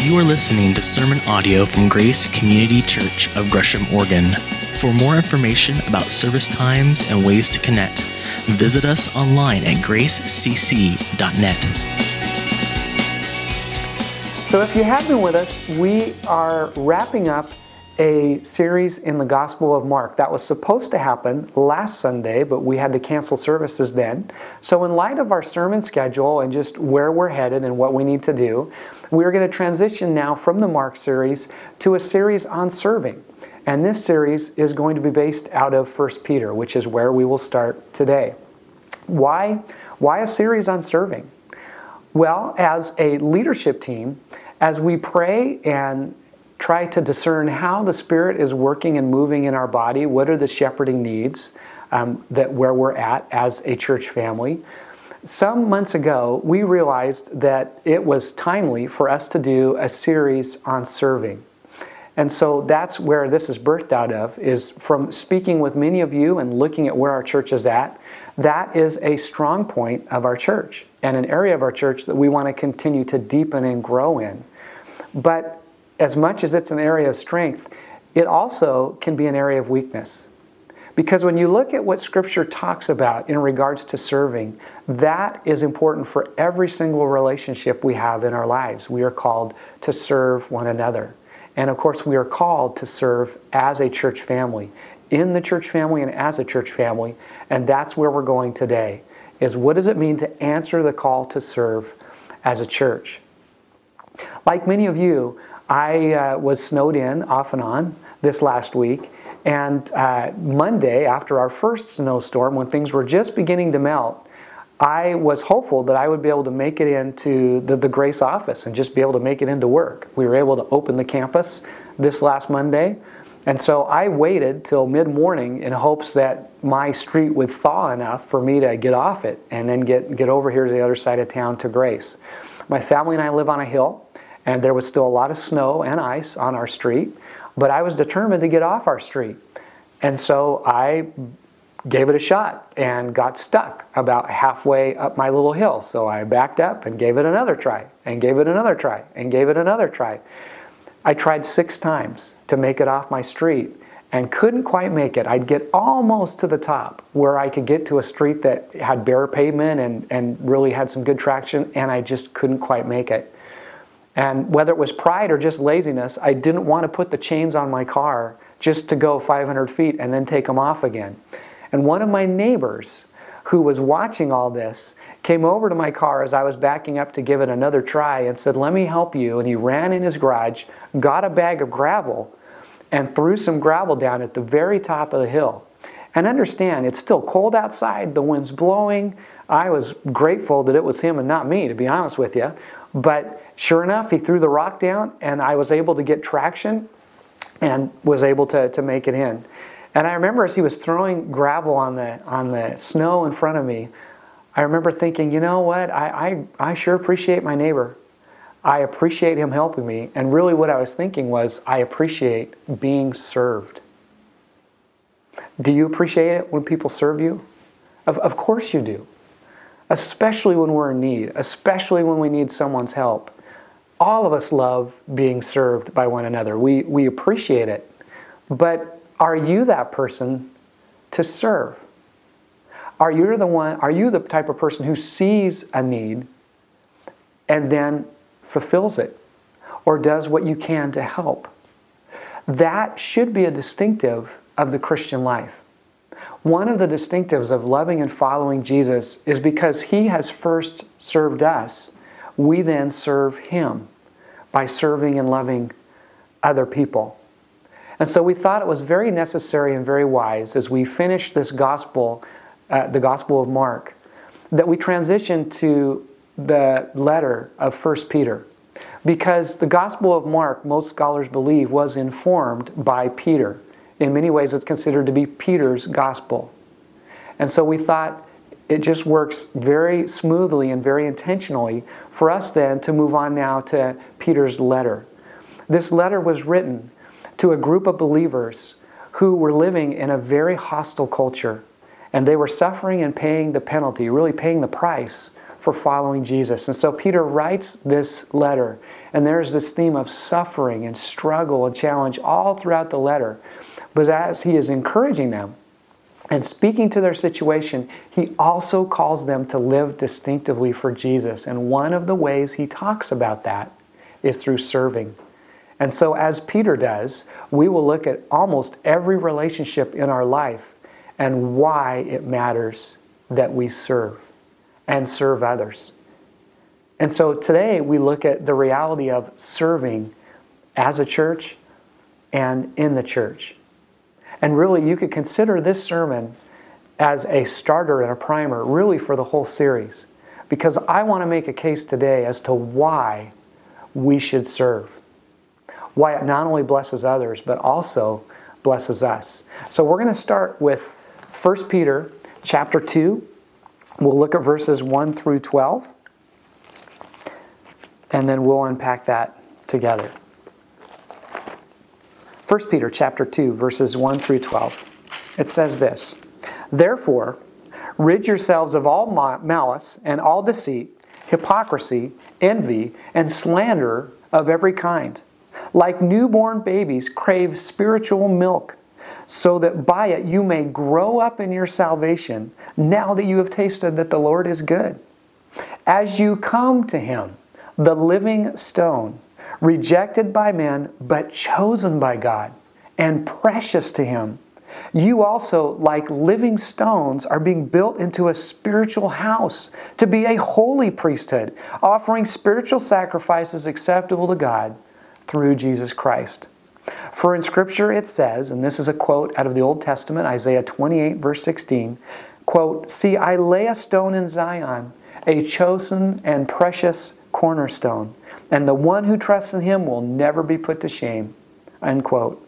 You are listening to sermon audio from Grace Community Church of Gresham, Oregon. For more information about service times and ways to connect, visit us online at gracecc.net. So, if you have been with us, we are wrapping up a series in the Gospel of Mark. That was supposed to happen last Sunday, but we had to cancel services then. So, in light of our sermon schedule and just where we're headed and what we need to do, we're going to transition now from the Mark series to a series on serving. And this series is going to be based out of 1 Peter, which is where we will start today. Why, why a series on serving? Well, as a leadership team, as we pray and try to discern how the Spirit is working and moving in our body, what are the shepherding needs um, that where we're at as a church family, some months ago, we realized that it was timely for us to do a series on serving. And so that's where this is birthed out of is from speaking with many of you and looking at where our church is at. That is a strong point of our church and an area of our church that we want to continue to deepen and grow in. But as much as it's an area of strength, it also can be an area of weakness. Because when you look at what Scripture talks about in regards to serving, that is important for every single relationship we have in our lives. We are called to serve one another. And of course, we are called to serve as a church family, in the church family and as a church family. And that's where we're going today, is what does it mean to answer the call to serve as a church? Like many of you, I uh, was snowed in off and on this last week. And uh, Monday, after our first snowstorm, when things were just beginning to melt, I was hopeful that I would be able to make it into the, the Grace office and just be able to make it into work. We were able to open the campus this last Monday. And so I waited till mid morning in hopes that my street would thaw enough for me to get off it and then get, get over here to the other side of town to Grace. My family and I live on a hill, and there was still a lot of snow and ice on our street. But I was determined to get off our street. And so I gave it a shot and got stuck about halfway up my little hill. So I backed up and gave it another try, and gave it another try, and gave it another try. I tried six times to make it off my street and couldn't quite make it. I'd get almost to the top where I could get to a street that had bare pavement and, and really had some good traction, and I just couldn't quite make it. And whether it was pride or just laziness, I didn't want to put the chains on my car just to go 500 feet and then take them off again. And one of my neighbors who was watching all this came over to my car as I was backing up to give it another try and said, Let me help you. And he ran in his garage, got a bag of gravel, and threw some gravel down at the very top of the hill. And understand, it's still cold outside, the wind's blowing. I was grateful that it was him and not me, to be honest with you. But sure enough, he threw the rock down, and I was able to get traction and was able to, to make it in. And I remember as he was throwing gravel on the, on the snow in front of me, I remember thinking, you know what? I, I, I sure appreciate my neighbor. I appreciate him helping me. And really, what I was thinking was, I appreciate being served. Do you appreciate it when people serve you? Of, of course you do especially when we're in need, especially when we need someone's help. All of us love being served by one another. We, we appreciate it. But are you that person to serve? Are you the one are you the type of person who sees a need and then fulfills it or does what you can to help? That should be a distinctive of the Christian life. One of the distinctives of loving and following Jesus is because he has first served us, we then serve him by serving and loving other people. And so we thought it was very necessary and very wise as we finish this gospel, uh, the Gospel of Mark, that we transition to the letter of 1 Peter. Because the Gospel of Mark, most scholars believe, was informed by Peter in many ways, it's considered to be Peter's gospel. And so we thought it just works very smoothly and very intentionally for us then to move on now to Peter's letter. This letter was written to a group of believers who were living in a very hostile culture, and they were suffering and paying the penalty, really paying the price for following Jesus. And so Peter writes this letter, and there's this theme of suffering and struggle and challenge all throughout the letter. But as he is encouraging them and speaking to their situation, he also calls them to live distinctively for Jesus. And one of the ways he talks about that is through serving. And so, as Peter does, we will look at almost every relationship in our life and why it matters that we serve and serve others. And so today we look at the reality of serving as a church and in the church. And really, you could consider this sermon as a starter and a primer, really, for the whole series. Because I want to make a case today as to why we should serve. Why it not only blesses others, but also blesses us. So we're going to start with 1 Peter chapter 2. We'll look at verses 1 through 12. And then we'll unpack that together. 1 Peter chapter 2 verses 1 through 12. It says this: Therefore, rid yourselves of all malice and all deceit, hypocrisy, envy, and slander of every kind. Like newborn babies, crave spiritual milk, so that by it you may grow up in your salvation, now that you have tasted that the Lord is good. As you come to him, the living stone, rejected by men, but chosen by God and precious to Him. You also, like living stones, are being built into a spiritual house to be a holy priesthood, offering spiritual sacrifices acceptable to God through Jesus Christ. For in Scripture it says, and this is a quote out of the Old Testament, Isaiah 28, verse 16, quote, See, I lay a stone in Zion, a chosen and precious cornerstone, and the one who trusts in him will never be put to shame. Unquote.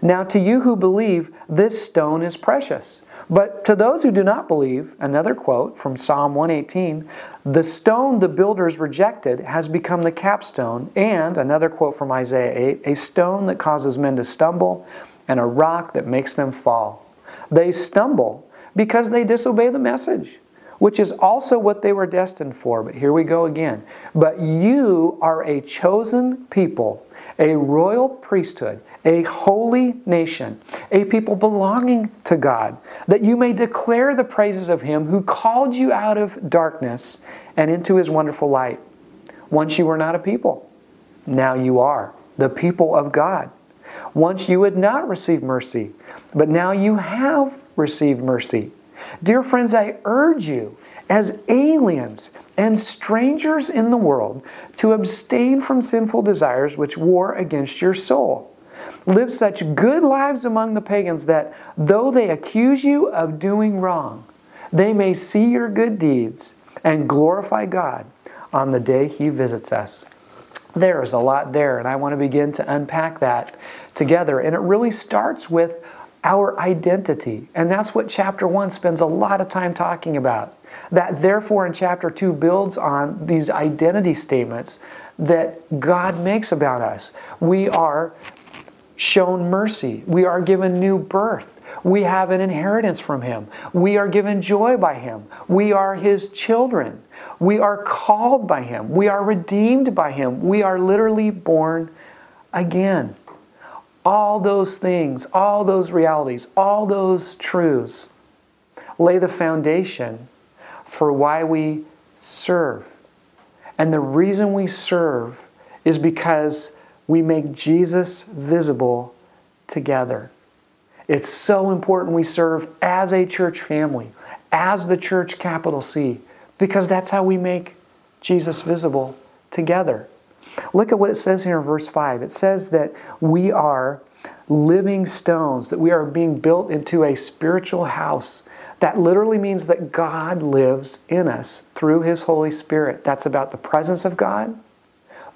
Now, to you who believe, this stone is precious. But to those who do not believe, another quote from Psalm 118 the stone the builders rejected has become the capstone, and another quote from Isaiah 8 a stone that causes men to stumble, and a rock that makes them fall. They stumble because they disobey the message which is also what they were destined for. But here we go again. But you are a chosen people, a royal priesthood, a holy nation, a people belonging to God, that you may declare the praises of Him who called you out of darkness and into His wonderful light. Once you were not a people, now you are the people of God. Once you had not received mercy, but now you have received mercy. Dear friends, I urge you, as aliens and strangers in the world, to abstain from sinful desires which war against your soul. Live such good lives among the pagans that, though they accuse you of doing wrong, they may see your good deeds and glorify God on the day He visits us. There is a lot there, and I want to begin to unpack that together. And it really starts with our identity. And that's what chapter 1 spends a lot of time talking about. That, therefore, in chapter 2 builds on these identity statements that God makes about us. We are shown mercy, we are given new birth. We have an inheritance from Him. We are given joy by Him. We are His children. We are called by Him. We are redeemed by Him. We are literally born again all those things, all those realities, all those truths lay the foundation for why we serve. And the reason we serve is because we make Jesus visible together. It's so important we serve as a church family, as the church capital C, because that's how we make Jesus visible together. Look at what it says here in verse 5. It says that we are living stones, that we are being built into a spiritual house. That literally means that God lives in us through His Holy Spirit. That's about the presence of God,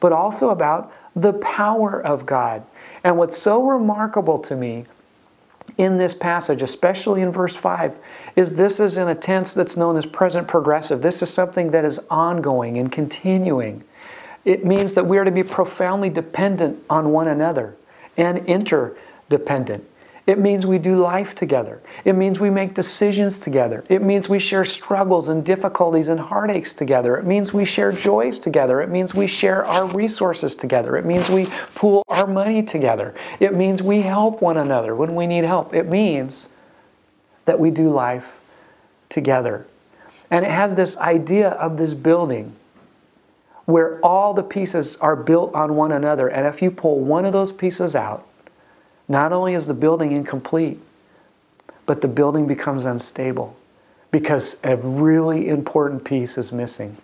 but also about the power of God. And what's so remarkable to me in this passage, especially in verse 5, is this is in a tense that's known as present progressive. This is something that is ongoing and continuing. It means that we are to be profoundly dependent on one another and interdependent. It means we do life together. It means we make decisions together. It means we share struggles and difficulties and heartaches together. It means we share joys together. It means we share our resources together. It means we pool our money together. It means we help one another when we need help. It means that we do life together. And it has this idea of this building where all the pieces are built on one another. And if you pull one of those pieces out, not only is the building incomplete, but the building becomes unstable because a really important piece is missing.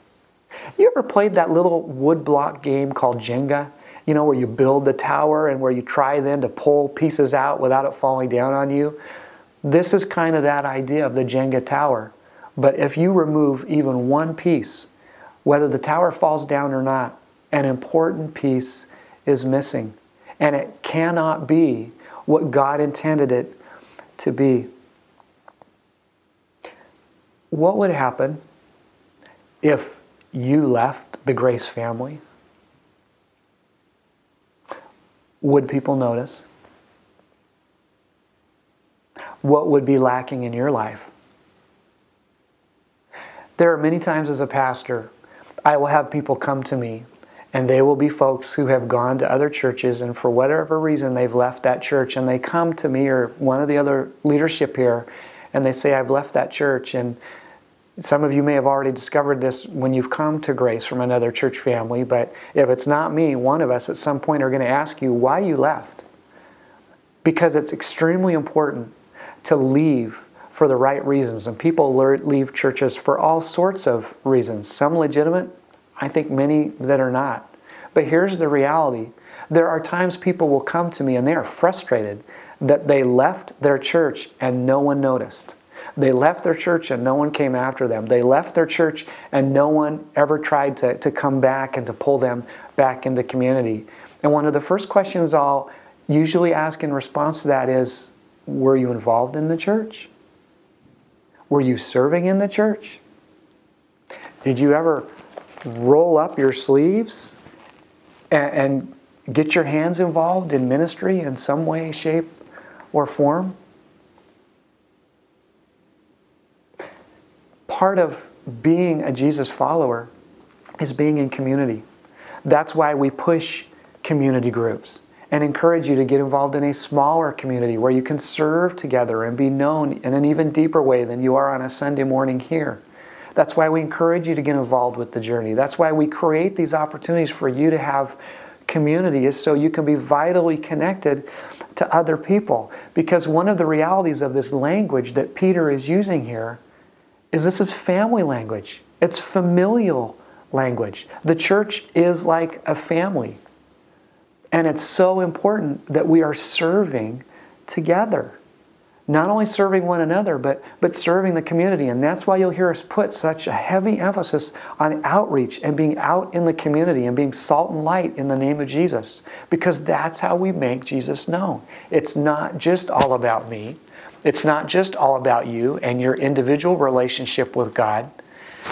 You ever played that little wood block game called Jenga? You know, where you build the tower and where you try then to pull pieces out without it falling down on you? This is kind of that idea of the Jenga tower. But if you remove even one piece, whether the tower falls down or not, an important piece is missing. And it cannot be what God intended it to be. What would happen if you left the Grace family? Would people notice? What would be lacking in your life? There are many times as a pastor, I will have people come to me and they will be folks who have gone to other churches and for whatever reason they've left that church and they come to me or one of the other leadership here and they say, I've left that church. And some of you may have already discovered this when you've come to grace from another church family, but if it's not me, one of us at some point are going to ask you why you left. Because it's extremely important to leave for the right reasons. And people leave churches for all sorts of reasons, some legitimate, I think many that are not. But here's the reality there are times people will come to me and they are frustrated that they left their church and no one noticed. They left their church and no one came after them. They left their church and no one ever tried to, to come back and to pull them back into community. And one of the first questions I'll usually ask in response to that is Were you involved in the church? Were you serving in the church? Did you ever roll up your sleeves and, and get your hands involved in ministry in some way, shape, or form? Part of being a Jesus follower is being in community. That's why we push community groups and encourage you to get involved in a smaller community where you can serve together and be known in an even deeper way than you are on a Sunday morning here. That's why we encourage you to get involved with the journey. That's why we create these opportunities for you to have community is so you can be vitally connected to other people. Because one of the realities of this language that Peter is using here is this is family language. It's familial language. The church is like a family. And it's so important that we are serving together not only serving one another, but, but serving the community. And that's why you'll hear us put such a heavy emphasis on outreach and being out in the community and being salt and light in the name of Jesus, because that's how we make Jesus known. It's not just all about me, it's not just all about you and your individual relationship with God.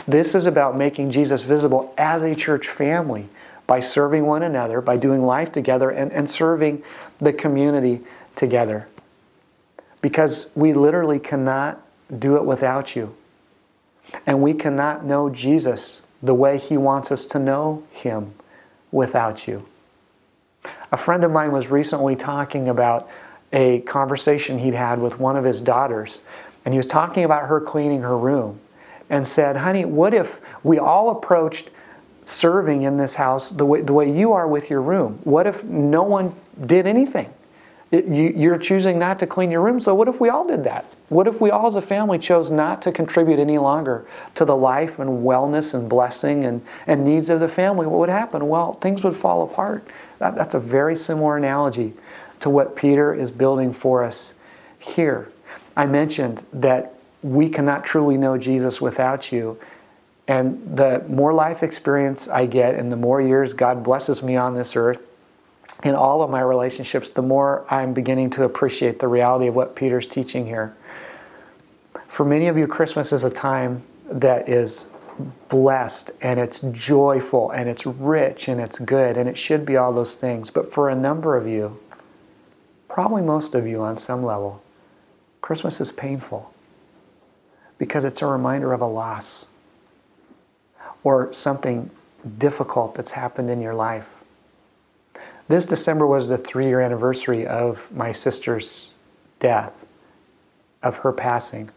This is about making Jesus visible as a church family by serving one another, by doing life together, and, and serving the community together because we literally cannot do it without you. And we cannot know Jesus the way He wants us to know Him without you. A friend of mine was recently talking about a conversation he'd had with one of his daughters, and he was talking about her cleaning her room and said, Honey, what if we all approached serving in this house the way, the way you are with your room? What if no one did anything? you're choosing not to clean your room. So, what if we all did that? What if we all as a family chose not to contribute any longer to the life and wellness and blessing and, and needs of the family? What would happen? Well, things would fall apart. That, that's a very similar analogy to what Peter is building for us here. I mentioned that we cannot truly know Jesus without you. And the more life experience I get and the more years God blesses me on this earth, in all of my relationships, the more I'm beginning to appreciate the reality of what Peter's teaching here. For many of you, Christmas is a time that is blessed and it's joyful and it's rich and it's good and it should be all those things. But for a number of you, probably most of you on some level, Christmas is painful because it's a reminder of a loss or something difficult that's happened in your life. This December was the three year anniversary of my sister's death, of her passing.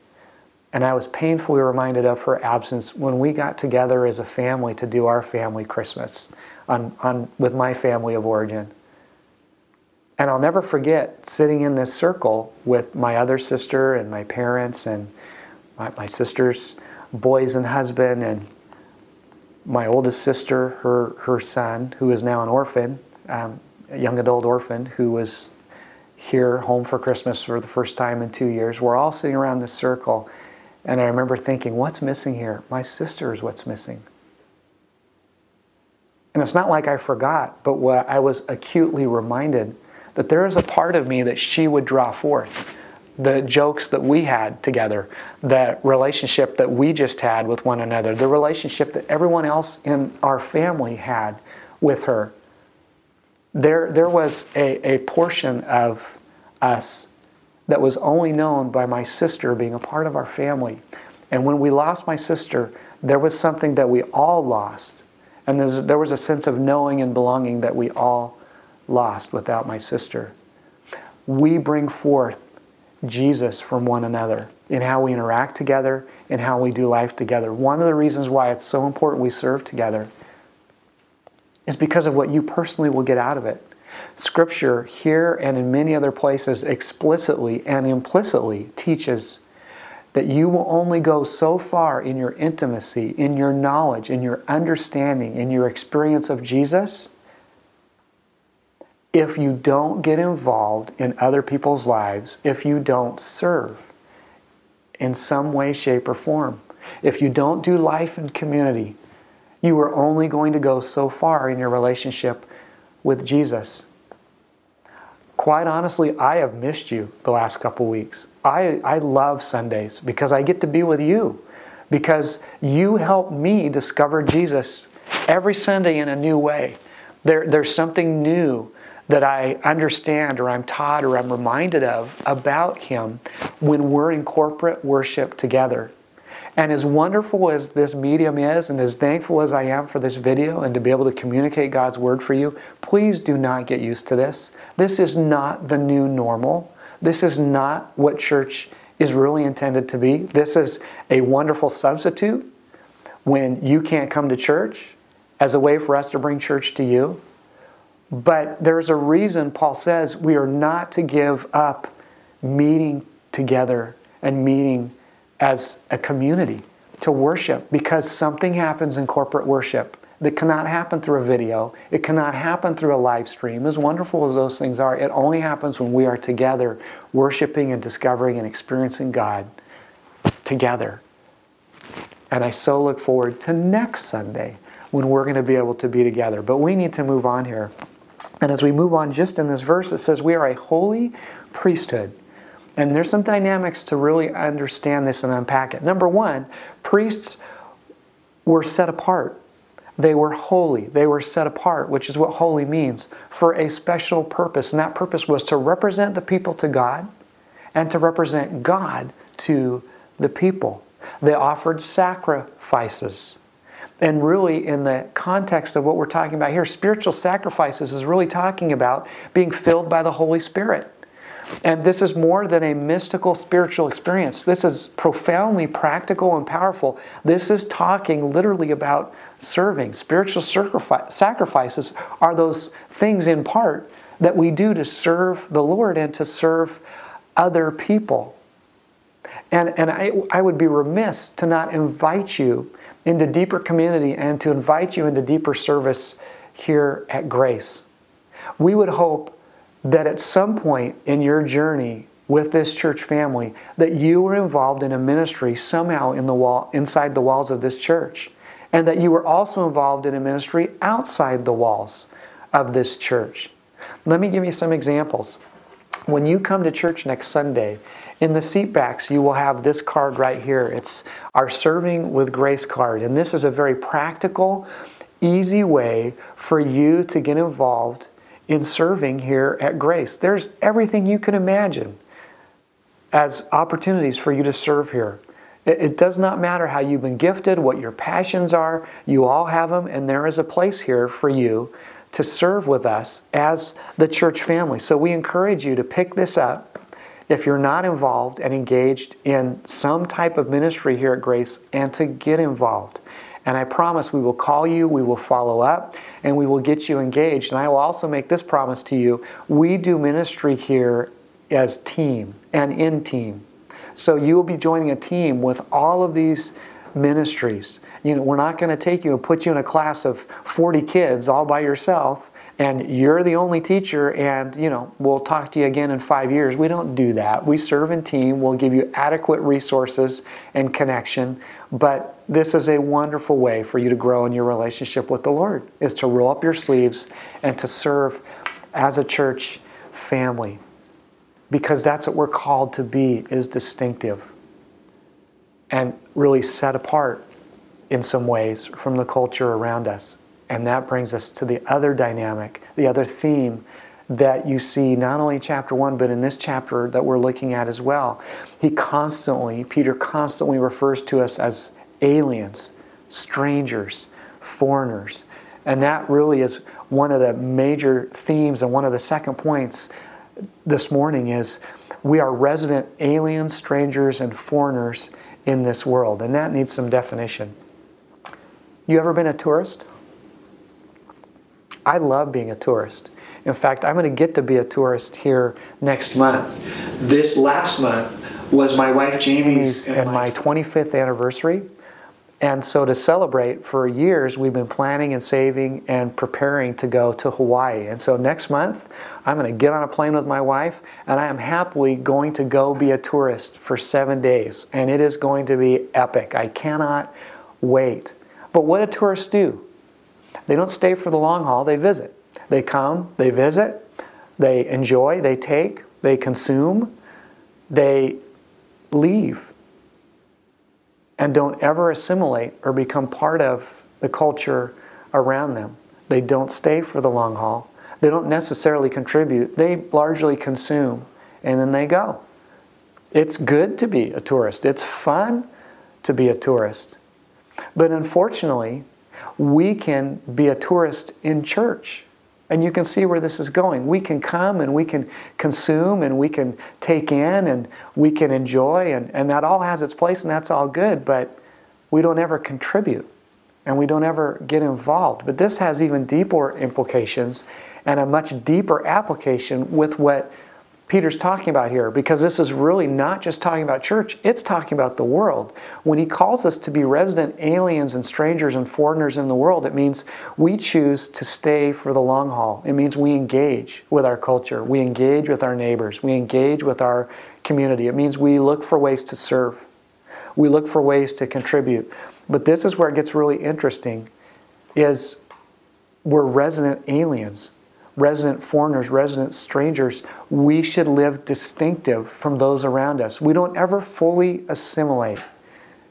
And I was painfully reminded of her absence when we got together as a family to do our family Christmas on, on, with my family of origin. And I'll never forget sitting in this circle with my other sister and my parents and my, my sister's boys and husband and my oldest sister, her, her son, who is now an orphan, um, a young adult orphan who was here home for Christmas for the first time in two years. We're all sitting around this circle, and I remember thinking, what's missing here? My sister is what's missing. And it's not like I forgot, but what I was acutely reminded that there is a part of me that she would draw forth the jokes that we had together, the relationship that we just had with one another, the relationship that everyone else in our family had with her. There, there was a, a portion of us that was only known by my sister being a part of our family. And when we lost my sister, there was something that we all lost. And there was a sense of knowing and belonging that we all lost without my sister. We bring forth Jesus from one another in how we interact together, in how we do life together. One of the reasons why it's so important we serve together is because of what you personally will get out of it. Scripture, here and in many other places, explicitly and implicitly teaches that you will only go so far in your intimacy, in your knowledge, in your understanding, in your experience of Jesus if you don't get involved in other people's lives, if you don't serve in some way, shape, or form, if you don't do life in community, you are only going to go so far in your relationship with Jesus. Quite honestly, I have missed you the last couple weeks. I, I love Sundays because I get to be with you, because you help me discover Jesus every Sunday in a new way. There, there's something new that I understand or I'm taught or I'm reminded of about Him when we're in corporate worship together. And as wonderful as this medium is, and as thankful as I am for this video and to be able to communicate God's Word for you, please do not get used to this. This is not the new normal. This is not what church is really intended to be. This is a wonderful substitute when you can't come to church as a way for us to bring church to you. But there's a reason Paul says we are not to give up meeting together and meeting as a community to worship because something happens in corporate worship that cannot happen through a video. It cannot happen through a live stream. As wonderful as those things are, it only happens when we are together worshiping and discovering and experiencing God together. And I so look forward to next Sunday when we're going to be able to be together. But we need to move on here. And as we move on, just in this verse, it says, We are a holy priesthood. And there's some dynamics to really understand this and unpack it. Number one, priests were set apart. They were holy. They were set apart, which is what holy means, for a special purpose. And that purpose was to represent the people to God and to represent God to the people. They offered sacrifices. And really, in the context of what we're talking about here, spiritual sacrifices is really talking about being filled by the Holy Spirit. And this is more than a mystical spiritual experience. This is profoundly practical and powerful. This is talking literally about serving. Spiritual sacrifices are those things in part that we do to serve the Lord and to serve other people. And, and I, I would be remiss to not invite you into deeper community and to invite you into deeper service here at Grace. We would hope that at some point in your journey with this church family that you were involved in a ministry somehow in the wall inside the walls of this church and that you were also involved in a ministry outside the walls of this church. Let me give you some examples. When you come to church next Sunday in the seat backs, you will have this card right here. It's our Serving with Grace card. And this is a very practical, easy way for you to get involved in serving here at Grace. There's everything you can imagine as opportunities for you to serve here. It, does not matter how you've been gifted, what your passions are, you all have them, and there is a place here for you to serve with us as the church family. So we encourage you to pick this up if you're not involved and engaged in some type of ministry here at Grace and to get involved. And I promise we will call you, we will follow up, and we will get you engaged. And I will also make this promise to you we do ministry here as team and in team. So you will be joining a team with all of these ministries. You know, we're not going to take you and put you in a class of 40 kids all by yourself and you're the only teacher and you know we'll talk to you again in five years. We don't do that. We serve in team. We'll give you adequate resources and connection. But this is a wonderful way for you to grow in your relationship with the lord is to roll up your sleeves and to serve as a church family. Because that's what we're called to be is distinctive and really set apart in some ways from the culture around us and that brings us to the other dynamic the other theme that you see not only in chapter 1 but in this chapter that we're looking at as well he constantly peter constantly refers to us as aliens strangers foreigners and that really is one of the major themes and one of the second points this morning is we are resident aliens, strangers, and foreigners in this world, and that needs some definition. You ever been a tourist? I love being a tourist. In fact, I'm going to get to be a tourist here next month. This last month was my wife Jamie's and my 25th anniversary. And so, to celebrate, for years, we've been planning and saving and preparing to go to Hawaii. And so, next month, I'm going to get on a plane with my wife, and I am happily going to go be a tourist for seven days. And it is going to be epic. I cannot wait. But what do tourists do? They don't stay for the long haul, they visit. They come, they visit, they enjoy, they take, they consume, they leave and don't ever assimilate or become part of the culture around them. They don't stay for the long haul. They don't necessarily contribute. They largely consume and then they go. It's good to be a tourist. It's fun to be a tourist. But unfortunately, we can be a tourist in church. And you can see where this is going. We can come and we can consume and we can take in and we can enjoy, and, and that all has its place and that's all good, but we don't ever contribute and we don't ever get involved. But this has even deeper implications and a much deeper application with what Peter's talking about here because this is really not just talking about church, it's talking about the world. When he calls us to be resident aliens and strangers and foreigners in the world, it means we choose to stay for the long haul. It means we engage with our culture, we engage with our neighbors, we engage with our community. It means we look for ways to serve, we look for ways to contribute. But this is where it gets really interesting is we're resident aliens resident foreigners, resident strangers, we should live distinctive from those around us. We don't ever fully assimilate.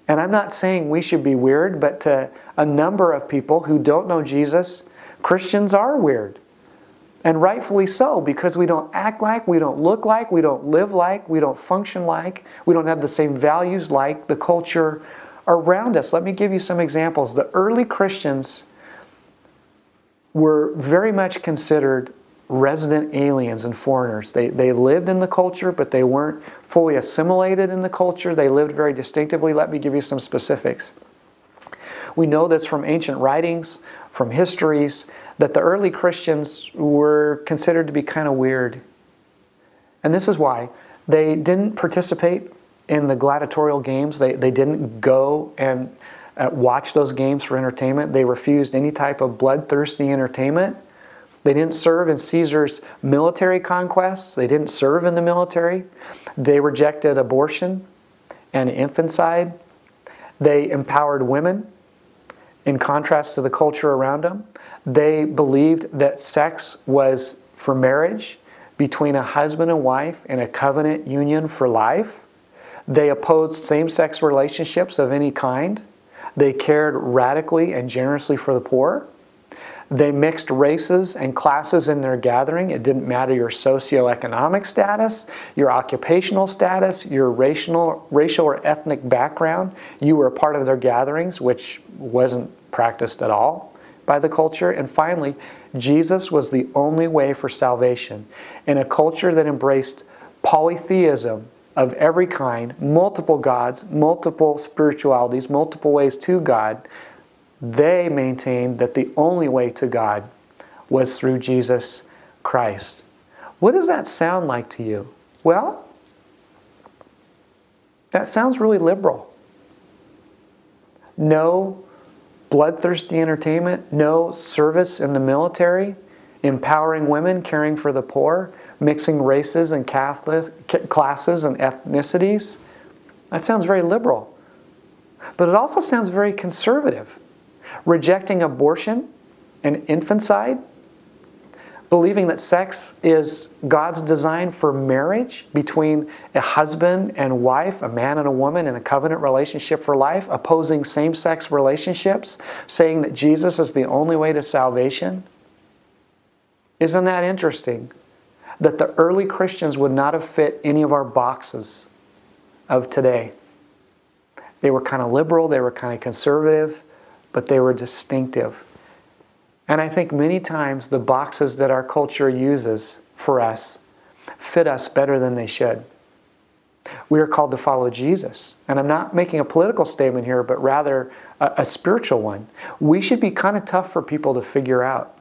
And I'm not saying we should be weird, but to a number of people who don't know Jesus, Christians are weird. And rightfully so, because we don't act like, we don't look like, we don't live like, we don't function like, we don't have the same values like the culture around us. Let me give you some examples. The early Christians were very much considered resident aliens and foreigners. They, they lived in the culture, but they weren't fully assimilated in the culture. They lived very distinctively. Let me give you some specifics. We know this from ancient writings, from histories, that the early Christians were considered to be kind of weird. And this is why. They didn't participate in the gladiatorial games, they, they didn't go and uh, watch those games for entertainment. They refused any type of bloodthirsty entertainment. They didn't serve in Caesar's military conquests. They didn't serve in the military. They rejected abortion and infanticide. They empowered women in contrast to the culture around them. They believed that sex was for marriage between a husband and wife in a covenant union for life. They opposed same sex relationships of any kind. They cared radically and generously for the poor. They mixed races and classes in their gathering. It didn't matter your socioeconomic status, your occupational status, your racial, racial or ethnic background. You were a part of their gatherings, which wasn't practiced at all by the culture. And finally, Jesus was the only way for salvation. In a culture that embraced polytheism of every kind, multiple gods, multiple spiritualities, multiple ways to God, they maintained that the only way to God was through Jesus Christ. What does that sound like to you? Well, that sounds really liberal. No bloodthirsty entertainment, no service in the military, empowering women, caring for the poor, mixing races and Catholic, classes and ethnicities. That sounds very liberal. But it also sounds very conservative rejecting abortion and infanticide, believing that sex is God's design for marriage between a husband and wife, a man and a woman in a covenant relationship for life, opposing same sex relationships, saying that Jesus is the only way to salvation. Isn't that interesting? That the early Christians would not have fit any of our boxes of today. They were kind of liberal, they were kind of conservative, but they were distinctive. And I think many times the boxes that our culture uses for us fit us better than they should. We are called to follow Jesus. And I'm not making a political statement here, but rather a, a spiritual one. We should be kind of tough for people to figure out.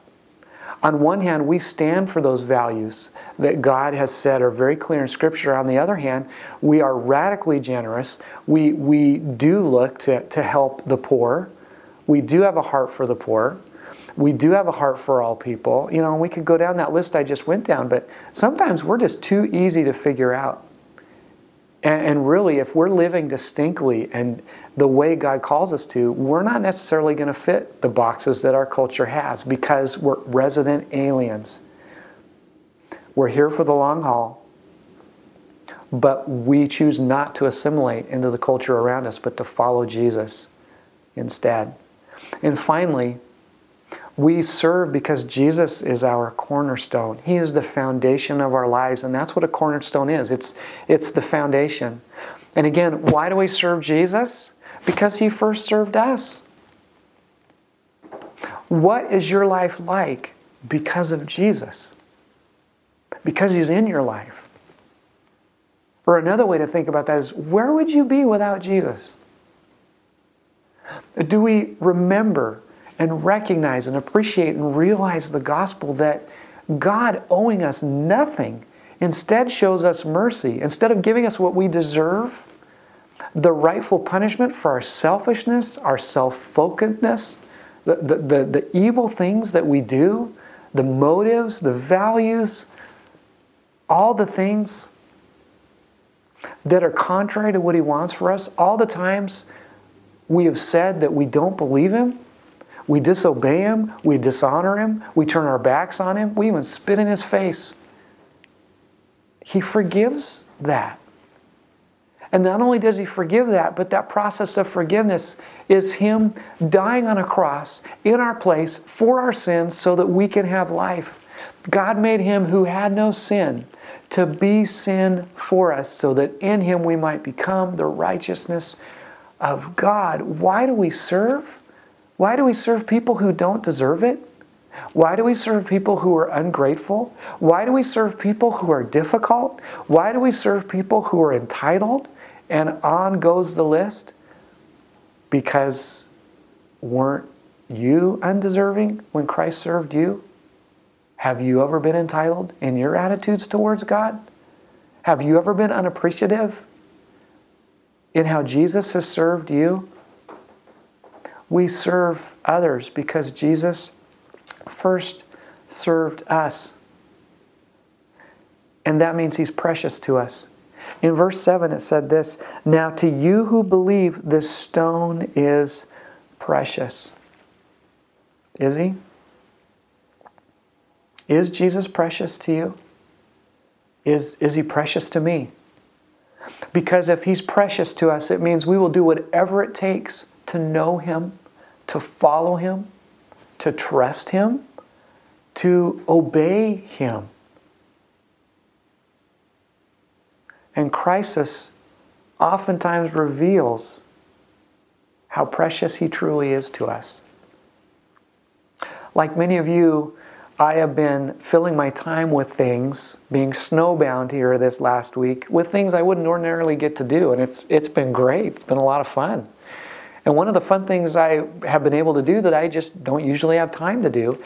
On one hand, we stand for those values that God has said are very clear in Scripture. On the other hand, we are radically generous. We, we do look to, to help the poor. We do have a heart for the poor. We do have a heart for all people. You know, we could go down that list I just went down, but sometimes we're just too easy to figure out. And, and really, if we're living distinctly and the way God calls us to, we're not necessarily going to fit the boxes that our culture has because we're resident aliens. We're here for the long haul, but we choose not to assimilate into the culture around us, but to follow Jesus instead. And finally, we serve because Jesus is our cornerstone. He is the foundation of our lives, and that's what a cornerstone is. It's, it's the foundation. And again, why do we serve Jesus? Because He first served us. What is your life like because of Jesus? Because He's in your life. Or another way to think about that is where would you be without Jesus? Do we remember and recognize and appreciate and realize the gospel that God, owing us nothing, instead shows us mercy? Instead of giving us what we deserve, the rightful punishment for our selfishness, our self focusedness, the, the, the, the evil things that we do, the motives, the values, all the things that are contrary to what He wants for us, all the times we have said that we don't believe him, we disobey him, we dishonor him, we turn our backs on him, we even spit in his face. He forgives that. And not only does he forgive that, but that process of forgiveness is him dying on a cross in our place for our sins so that we can have life. God made him who had no sin to be sin for us so that in him we might become the righteousness of God. Why do we serve? Why do we serve people who don't deserve it? Why do we serve people who are ungrateful? Why do we serve people who are difficult? Why do we serve people who are entitled? And on goes the list. Because weren't you undeserving when Christ served you? Have you ever been entitled in your attitudes towards God? Have you ever been unappreciative in how Jesus has served you, we serve others because Jesus first served us. And that means he's precious to us. In verse 7, it said this Now to you who believe, this stone is precious. Is he? Is Jesus precious to you? Is, is he precious to me? Because if He's precious to us, it means we will do whatever it takes to know Him, to follow Him, to trust Him, to obey Him. And crisis oftentimes reveals how precious He truly is to us. Like many of you, I have been filling my time with things, being snowbound here this last week, with things I wouldn't ordinarily get to do. And it's, it's been great. It's been a lot of fun. And one of the fun things I have been able to do that I just don't usually have time to do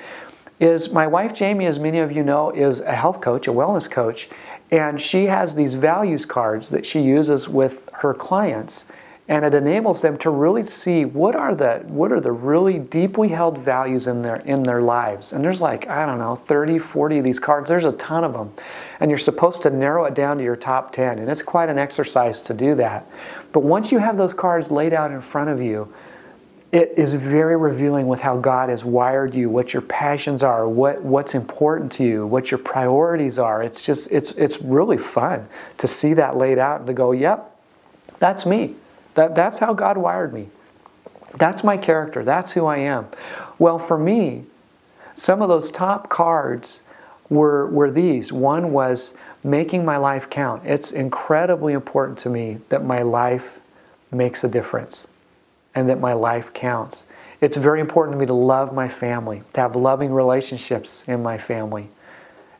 is my wife Jamie, as many of you know, is a health coach, a wellness coach, and she has these values cards that she uses with her clients and it enables them to really see what are the what are the really deeply held values in their in their lives. And there's like i don't know 30 40 of these cards. There's a ton of them and you're supposed to narrow it down to your top 10 and it's quite an exercise to do that. But once you have those cards laid out in front of you it is very revealing with how God has wired you, what your passions are, what, what's important to you, what your priorities are. It's just, it's, it's really fun to see that laid out and to go, yep, that's me. That, that's how God wired me. That's my character. That's who I am. Well, for me, some of those top cards were, were these. One was making my life count. It's incredibly important to me that my life makes a difference and that my life counts. It's very important to me to love my family, to have loving relationships in my family.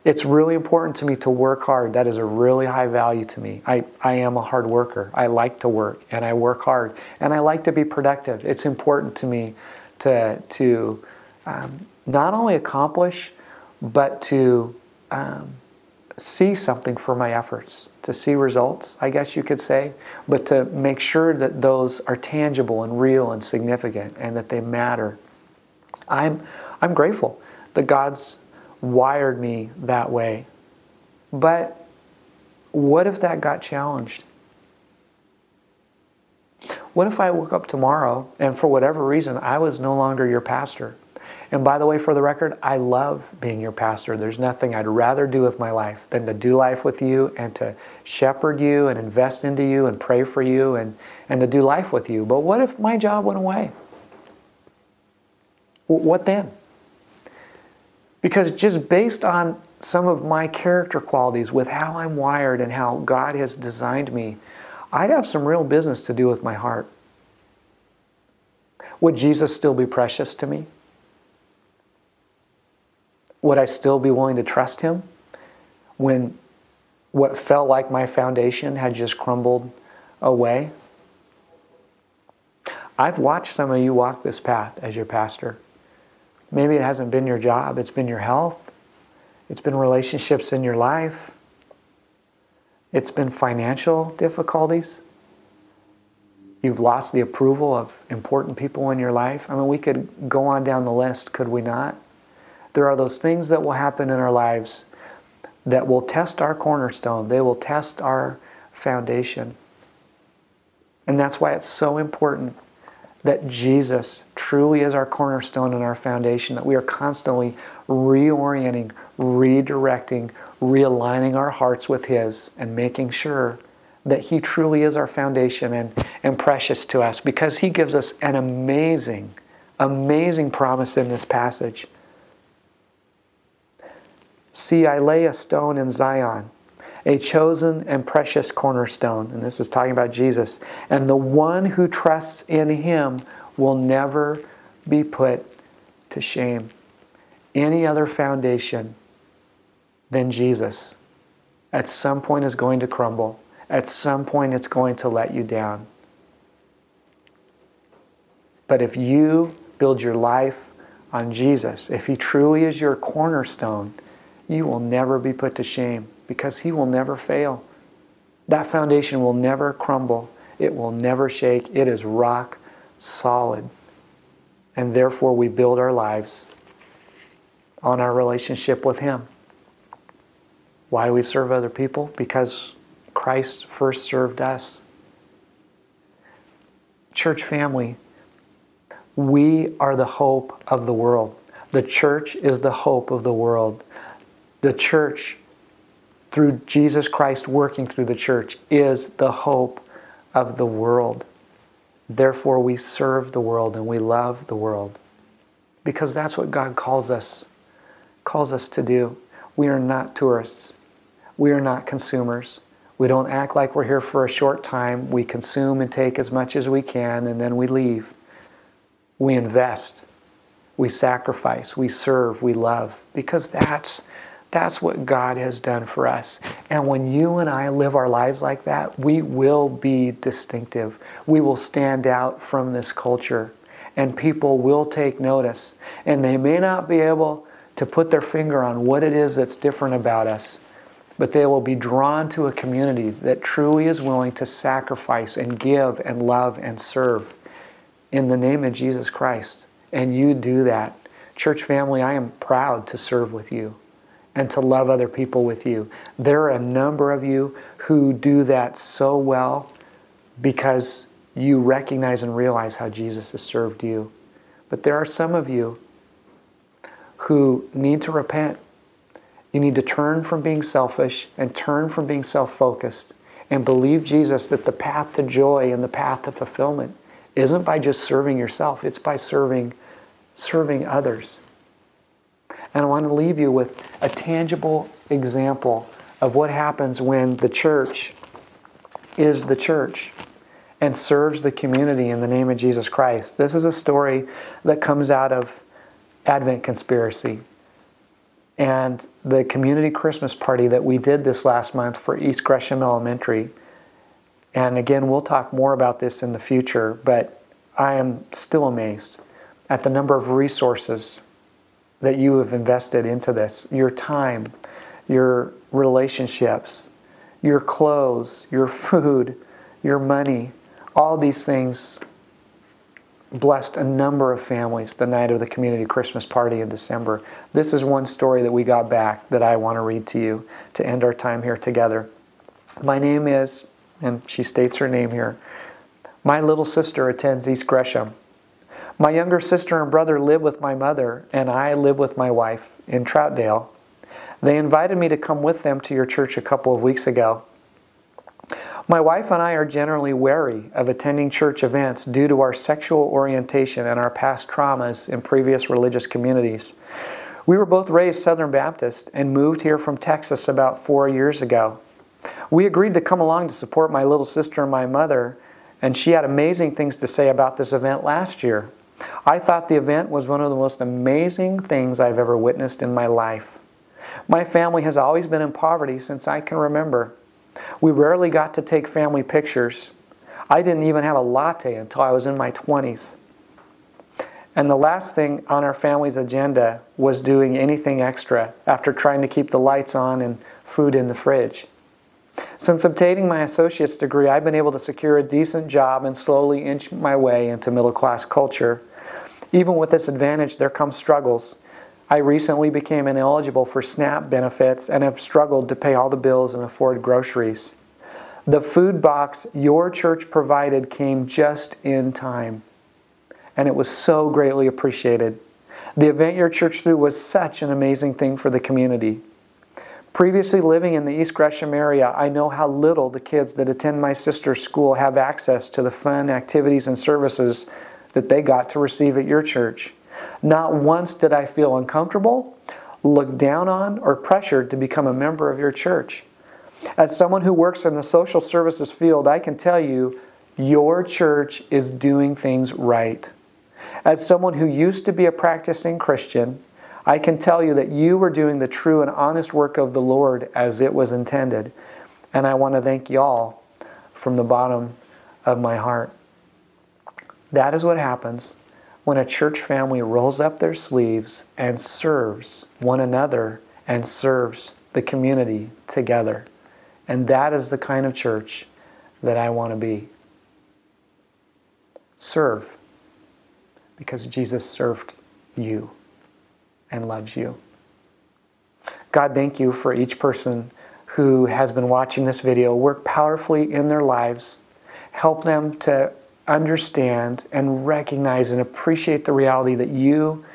It's really important to me to work hard. That is a really high value to me. I, I am a hard worker. I like to work and I work hard and I like to be productive. It's important to me to, to um, not only accomplish, but to um, see something for my efforts, to see results, I guess you could say, but to make sure that those are tangible and real and significant and that they matter. I'm, I'm grateful that God's wired me that way. But what if that got challenged? What if I woke up tomorrow and for whatever reason I was no longer your pastor? And by the way, for the record, I love being your pastor. There's nothing I'd rather do with my life than to do life with you and to shepherd you and invest into you and pray for you and, and to do life with you. But what if my job went away? What then? Because just based on some of my character qualities, with how I'm wired and how God has designed me, I'd have some real business to do with my heart. Would Jesus still be precious to me? Would I still be willing to trust Him when what felt like my foundation had just crumbled away? I've watched some of you walk this path as your pastor. Maybe it hasn't been your job, it's been your health, it's been relationships in your life, it's been financial difficulties. You've lost the approval of important people in your life. I mean, we could go on down the list, could we not? There are those things that will happen in our lives that will test our cornerstone, they will test our foundation. And that's why it's so important that Jesus truly is our cornerstone and our foundation, that we are constantly reorienting, redirecting, realigning our hearts with His, and making sure that He truly is our foundation and, and precious to us because He gives us an amazing, amazing promise in this passage. See, I lay a stone in Zion a chosen and precious cornerstone. And this is talking about Jesus. And the one who trusts in him will never be put to shame. Any other foundation than Jesus at some point is going to crumble. At some point, it's going to let you down. But if you build your life on Jesus, if He truly is your cornerstone, you will never be put to shame because He will never fail. That foundation will never crumble, it will never shake. It is rock solid. And therefore, we build our lives on our relationship with Him. Why do we serve other people? Because Christ first served us. Church family, we are the hope of the world. The church is the hope of the world. The church through Jesus Christ working through the church is the hope of the world. Therefore, we serve the world and we love the world because that's what God calls us calls us to do. We are not tourists. We are not consumers. We don't act like we're here for a short time. We consume and take as much as we can and then we leave. We invest. We sacrifice. We serve. We love because that's that's what God has done for us. And when you and I live our lives like that, we will be distinctive. We will stand out from this culture and people will take notice. And they may not be able to put their finger on what it is that's different about us, but they will be drawn to a community that truly is willing to sacrifice and give and love and serve in the name of Jesus Christ. And you do that. Church family, I am proud to serve with you and to love other people with you. There are a number of you who do that so well because you recognize and realize how Jesus has served you. But there are some of you who need to repent. You need to turn from being selfish and turn from being self focused and believe Jesus that the path to joy and the path to fulfillment isn't by just serving yourself, it's by serving, serving others. And I want to leave you with a tangible example of what happens when the church is the church and serves the community in the name of Jesus Christ. This is a story that comes out of Advent Conspiracy and the community Christmas party that we did this last month for East Gresham Elementary. And again, we'll talk more about this in the future, but I am still amazed at the number of resources that you have invested into this your time, your relationships, your clothes, your food, your money, all these things blessed a number of families the night of the community Christmas party in December. This is one story that we got back that I want to read to you to end our time here together. My name is, and she states her name here, my little sister attends East Gresham. My younger sister and brother live with my mother, and I live with my wife in Troutdale. They invited me to come with them to your church a couple of weeks ago. My wife and I are generally wary of attending church events due to our sexual orientation and our past traumas in previous religious communities. We were both raised Southern Baptist and moved here from Texas about four years ago. We agreed to come along to support my little sister and my mother, and she had amazing things to say about this event last year. I thought the event was one of the most amazing things I've ever witnessed in my life. My family has always been in poverty since I can remember. We rarely got to take family pictures. I didn't even have a latte until I was in my 20s. And the last thing on our family's agenda was doing anything extra after trying to keep the lights on and food in the fridge. Since obtaining my associate's degree, I've been able to secure a decent job and slowly inch my way into middle class culture. Even with this advantage, there come struggles. I recently became ineligible for SNAP benefits and have struggled to pay all the bills and afford groceries. The food box your church provided came just in time, and it was so greatly appreciated. The event your church threw was such an amazing thing for the community. Previously living in the East Gresham area, I know how little the kids that attend my sister's school have access to the fun activities and services that they got to receive at your church. Not once did I feel uncomfortable, looked down on, or pressured to become a member of your church. As someone who works in the social services field, I can tell you your church is doing things right. As someone who used to be a practicing Christian, I can tell you that you were doing the true and honest work of the Lord as it was intended. And I want to thank y'all from the bottom of my heart. That is what happens when a church family rolls up their sleeves and serves one another and serves the community together. And that is the kind of church that I want to be. Serve because Jesus served you and loves you. God, thank you for each person who has been watching this video. Work powerfully in their lives. Help them to understand and recognize and appreciate the reality that you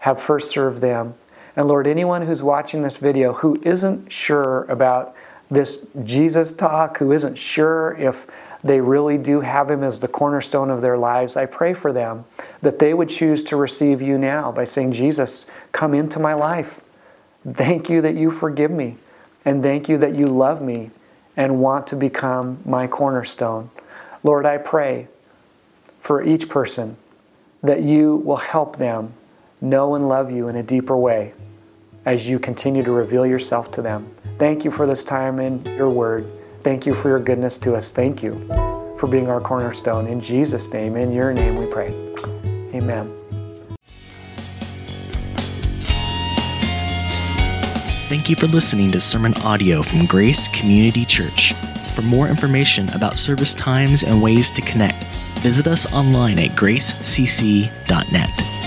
have first served them. And Lord, anyone who's watching this video who isn't sure about this Jesus talk, who isn't sure if they really do have Him as the cornerstone of their lives, I pray for them that they would choose to receive you now by saying, Jesus, come into my life. Thank you that you forgive me. And thank you that you love me and want to become my cornerstone. Lord, I pray for each person that you will help them know and love you in a deeper way as you continue to reveal yourself to them. Thank you for this time in your word. Thank you for your goodness to us. Thank you for being our cornerstone. In Jesus' name, in your name we pray. Amen. Thank you for listening to sermon audio from Grace Community Church. For more information about service times and ways to connect, visit us online at gracecc.net.